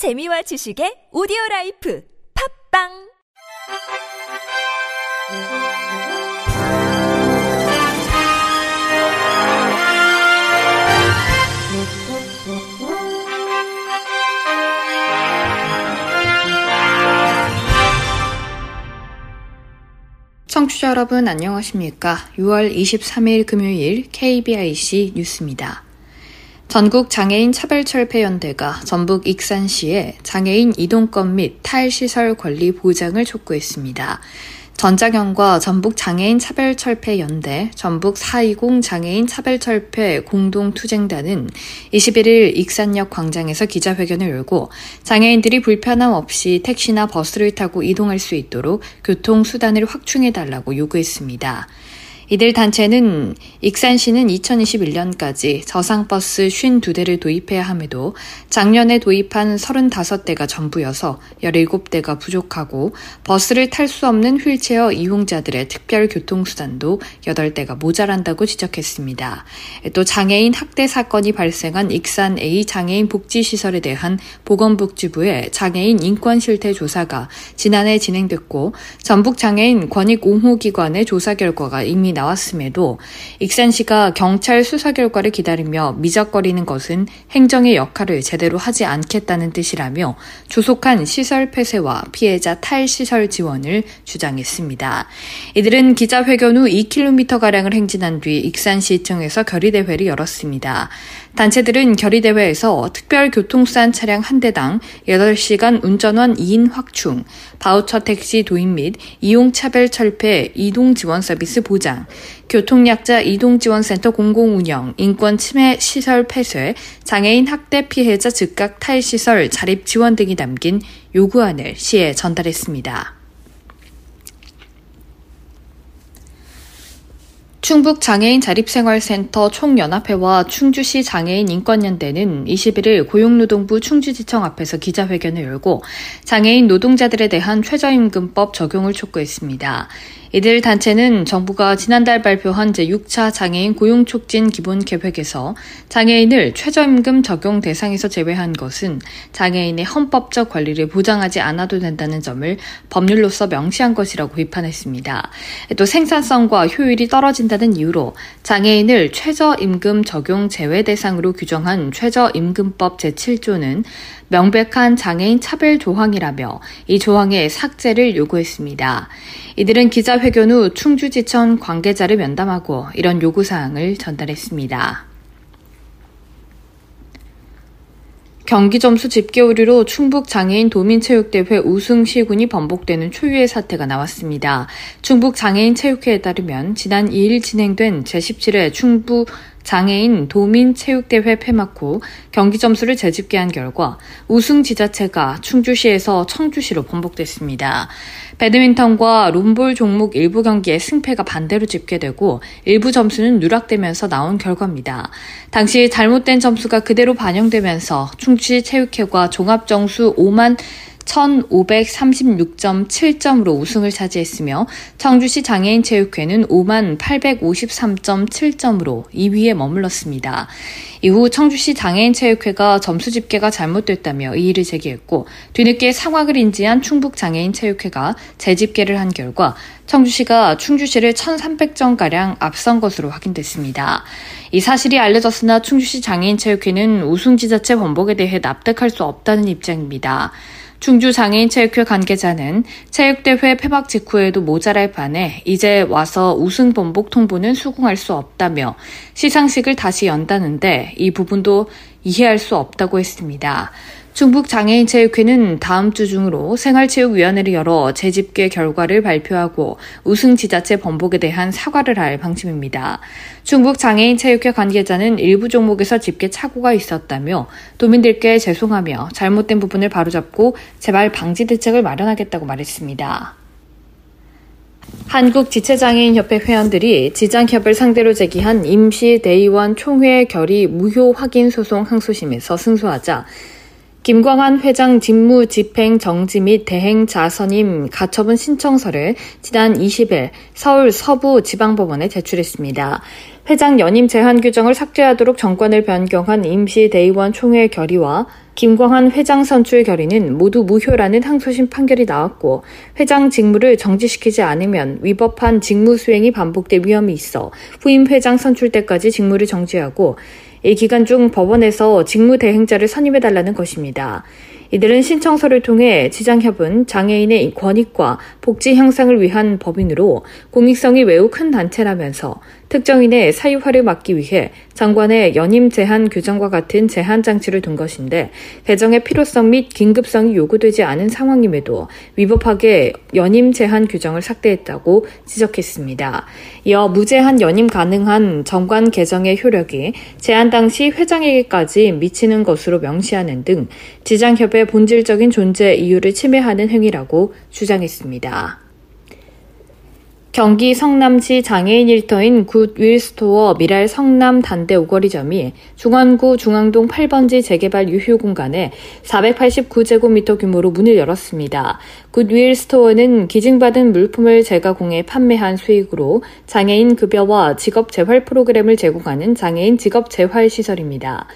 재미와 지식의 오디오 라이프 팝빵 청취자 여러분 안녕하십니까? 6월 23일 금요일 KBIC 뉴스입니다. 전국 장애인 차별철폐연대가 전북 익산시에 장애인 이동권 및 탈시설 권리 보장을 촉구했습니다. 전자경과 전북 장애인 차별철폐 연대, 전북 420 장애인 차별철폐 공동투쟁단은 21일 익산역 광장에서 기자회견을 열고 장애인들이 불편함 없이 택시나 버스를 타고 이동할 수 있도록 교통수단을 확충해달라고 요구했습니다. 이들 단체는 익산시는 2021년까지 저상버스 52대를 도입해야 함에도 작년에 도입한 35대가 전부여서 17대가 부족하고 버스를 탈 수 없는 휠체어 이용자들의 특별 교통수단도 8대가 모자란다고 지적했습니다. 또 장애인 학대 사건이 발생한 익산 A 장애인 복지시설에 대한 보건복지부의 장애인 인권실태 조사가 지난해 진행됐고 전북 장애인 권익 옹호기관의 조사 결과가 이미 나왔음에도 익산시가 경찰 수사 결과를 기다리며 미적거리는 것은 행정의 역할을 제대로 하지 않겠다는 뜻이라며 조속한 시설 폐쇄와 피해자 탈시설 지원을 주장했습니다. 이들은 기자회견 후 2km가량을 행진한 뒤 익산시청에서 결의대회를 열었습니다. 단체들은 결의대회에서 특별 교통수단 차량 한 대당 8시간 운전원 2인 확충, 바우처 택시 도입 및 이용차별 철폐 이동 지원 서비스 보장, 교통약자 이동지원센터 공공운영, 인권 침해 시설 폐쇄, 장애인 학대 피해자 즉각 탈시설 자립 지원 등이 담긴 요구안을 시에 전달했습니다. 충북 장애인 자립생활센터 총연합회와 충주시 장애인 인권연대는 21일 고용노동부 충주지청 앞에서 기자회견을 열고 장애인 노동자들에 대한 최저임금법 적용을 촉구했습니다. 이들 단체는 정부가 지난달 발표한 제6차 장애인 고용 촉진 기본 계획에서 장애인을 최저임금 적용 대상에서 제외한 것은 장애인의 헌법적 권리를 보장하지 않아도 된다는 점을 법률로서 명시한 것이라고 비판했습니다. 또 생산성과 효율이 떨어진다는 이유로 장애인을 최저임금 적용 제외 대상으로 규정한 최저임금법 제7조는 명백한 장애인 차별 조항이라며 이 조항의 삭제를 요구했습니다. 이들은 기자 회견 후 충주지천 관계자를 면담하고 이런 요구사항을 전달했습니다. 경기 점수 집계 오류로 충북 장애인 도민체육대회 우승 시군이 번복되는 초유의 사태가 나왔습니다. 충북 장애인 체육회에 따르면 지난 2일 진행된 제17회 충북 장애인 도민체육대회 폐막 후 경기 점수를 재집계한 결과 우승 지자체가 충주시에서 청주시로 번복됐습니다. 배드민턴과 룸볼 종목 일부 경기에 승패가 반대로 집계되고 일부 점수는 누락되면서 나온 결과입니다. 당시 잘못된 점수가 그대로 반영되면서 충주시 체육회과 종합점수 5만 1536.7점으로 우승을 차지했으며 청주시 장애인 체육회는 5만 853.7점으로 2위에 머물렀습니다. 이후 청주시 장애인 체육회가 점수 집계가 잘못됐다며 이의를 제기했고 뒤늦게 상황을 인지한 충북 장애인 체육회가 재집계를 한 결과 청주시가 충주시를 1,300점 가량 앞선 것으로 확인됐습니다. 이 사실이 알려졌으나 충주시 장애인 체육회는 우승 지자체 번복에 대해 납득할 수 없다는 입장입니다. 충주 장애인 체육회 관계자는 체육대회 폐막 직후에도 모자랄 판에 이제 와서 우승 번복 통보는 수긍할 수 없다며 시상식을 다시 연다는데 이 부분도 이해할 수 없다고 했습니다. 충북 장애인 체육회는 다음 주 중으로 생활체육위원회를 열어 재집계 결과를 발표하고 우승 지자체 번복에 대한 사과를 할 방침입니다. 충북 장애인 체육회 관계자는 일부 종목에서 집계 착오가 있었다며 도민들께 죄송하며 잘못된 부분을 바로잡고 재발 방지 대책을 마련하겠다고 말했습니다. 한국지체장애인협회 회원들이 지장협을 상대로 제기한 임시 대의원 총회 결의 무효 확인 소송 항소심에서 승소하자 김광한 회장 직무 집행 정지 및 대행 자선임 가처분 신청서를 지난 20일 서울 서부 지방법원에 제출했습니다. 회장 연임 제한 규정을 삭제하도록 정권을 변경한 임시 대의원 총회 결의와 김광한 회장 선출 결의는 모두 무효라는 항소심 판결이 나왔고 회장 직무를 정지시키지 않으면 위법한 직무 수행이 반복될 위험이 있어 후임 회장 선출 때까지 직무를 정지하고 이 기간 중 법원에서 직무대행자를 선임해달라는 것입니다. 이들은 신청서를 통해 지장협은 장애인의 권익과 복지 향상을 위한 법인으로 공익성이 매우 큰 단체라면서 특정인의 사유화를 막기 위해 장관의 연임 제한 규정과 같은 제한 장치를 둔 것인데 개정의 필요성 및 긴급성이 요구되지 않은 상황임에도 위법하게 연임 제한 규정을 삭제했다고 지적했습니다. 이어 무제한 연임 가능한 정관 개정의 효력이 제한 당시 회장에게까지 미치는 것으로 명시하는 등 지장협의 본질적인 존재 이유를 침해하는 행위라고 주장했습니다. 경기 성남시 장애인 일터인 굿윌스토어 밀알 성남 단대 오거리점이 중원구 중앙동 8번지 재개발 유휴 공간에 489제곱미터 규모로 문을 열었습니다. 굿윌스토어는 기증받은 물품을 재가공해 판매한 수익으로 장애인 급여와 직업 재활 프로그램을 제공하는 장애인 직업 재활 시설입니다.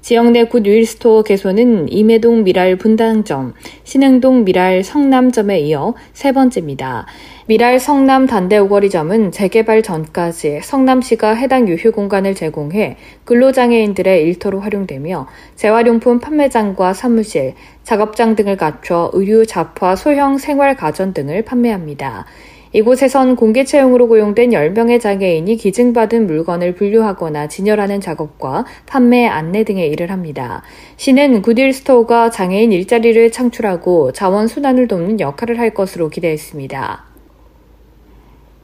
지역 내 굿윌 스토어 개소는 이매동 밀알 분당점, 신흥동 미랄 성남점에 이어 세 번째입니다. 미랄 성남 단대 오거리점은 재개발 전까지 성남시가 해당 유휴 공간을 제공해 근로장애인들의 일터로 활용되며 재활용품 판매장과 사무실, 작업장 등을 갖춰 의류, 잡화, 소형 생활 가전 등을 판매합니다. 이곳에선 공개 채용으로 고용된 10명의 장애인이 기증받은 물건을 분류하거나 진열하는 작업과 판매 안내 등의 일을 합니다. 시는 굿윌 스토어가 장애인 일자리를 창출하고 자원 순환을 돕는 역할을 할 것으로 기대했습니다.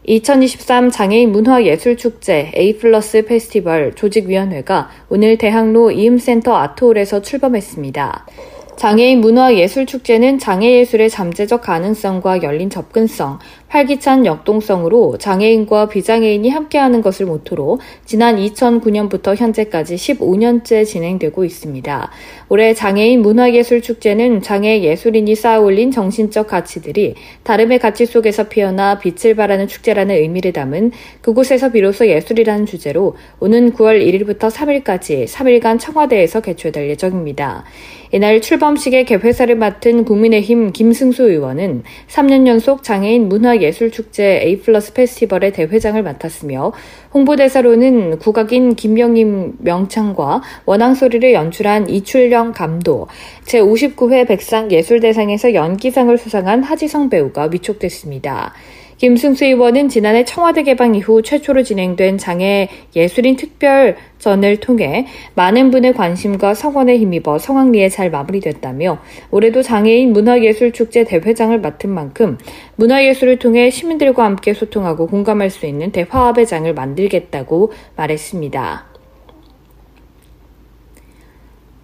2023 장애인 문화예술축제 A 플러스 페스티벌 조직위원회가 오늘 대학로 이음센터 아트홀에서 출범했습니다. 장애인 문화예술축제는 장애예술의 잠재적 가능성과 열린 접근성, 활기찬 역동성으로 장애인과 비장애인이 함께하는 것을 모토로 지난 2009년부터 현재까지 15년째 진행되고 있습니다. 올해 장애인 문화예술축제는 장애 예술인이 쌓아올린 정신적 가치들이 다름의 가치 속에서 피어나 빛을 발하는 축제라는 의미를 담은 그곳에서 비로소 예술이라는 주제로 오는 9월 1일부터 3일까지 3일간 청와대에서 개최될 예정입니다. 이날 출범식의 개회사를 맡은 국민의힘 김승수 의원은 3년 연속 장애인 문화예술축제 A 플러스 페스티벌의 대회장을 맡았으며 홍보대사로는 국악인 김영임 명창과 원앙소리를 연출한 이출령 감독, 제59회 백상예술대상에서 연기상을 수상한 하지성 배우가 위촉됐습니다. 김승수 의원은 지난해 청와대 개방 이후 최초로 진행된 장애 예술인 특별전을 통해 많은 분의 관심과 성원에 힘입어 성황리에 잘 마무리됐다며 올해도 장애인 문화예술축제 대회장을 맡은 만큼 문화예술을 통해 시민들과 함께 소통하고 공감할 수 있는 대화합의 장을 만들겠다고 말했습니다.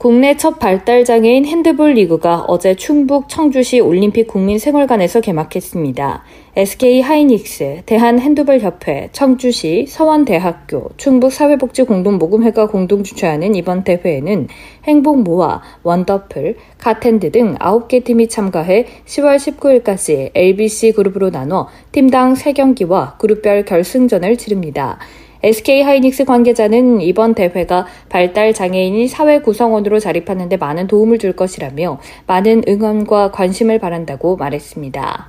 국내 첫 발달 장애인 핸드볼 리그가 어제 충북 청주시 올림픽 국민생활관에서 개막했습니다. SK 하이닉스, 대한핸드볼협회, 청주시, 서원대학교, 충북사회복지공동모금회가 공동 주최하는 이번 대회에는 행복모아, 원더풀, 카텐드 등 9개 팀이 참가해 10월 19일까지 ABC 그룹으로 나눠 팀당 3경기와 그룹별 결승전을 치릅니다. SK 하이닉스 관계자는 이번 대회가 발달 장애인이 사회 구성원으로 자립하는 데 많은 도움을 줄 것이라며 많은 응원과 관심을 바란다고 말했습니다.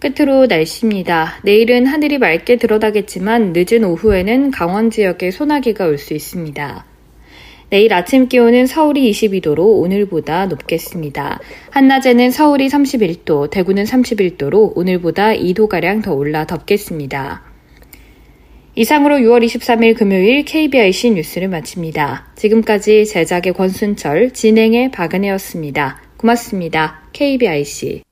끝으로 날씨입니다. 내일은 하늘이 맑게 들어다겠지만 늦은 오후에는 강원 지역에 소나기가 올 수 있습니다. 내일 아침 기온은 서울이 22도로 오늘보다 높겠습니다. 한낮에는 서울이 31도, 대구는 31도로 오늘보다 2도가량 더 올라 덥겠습니다. 이상으로 6월 23일 금요일 KBIC 뉴스를 마칩니다. 지금까지 제작의 권순철, 진행의 박은혜였습니다. 고맙습니다. KBIC.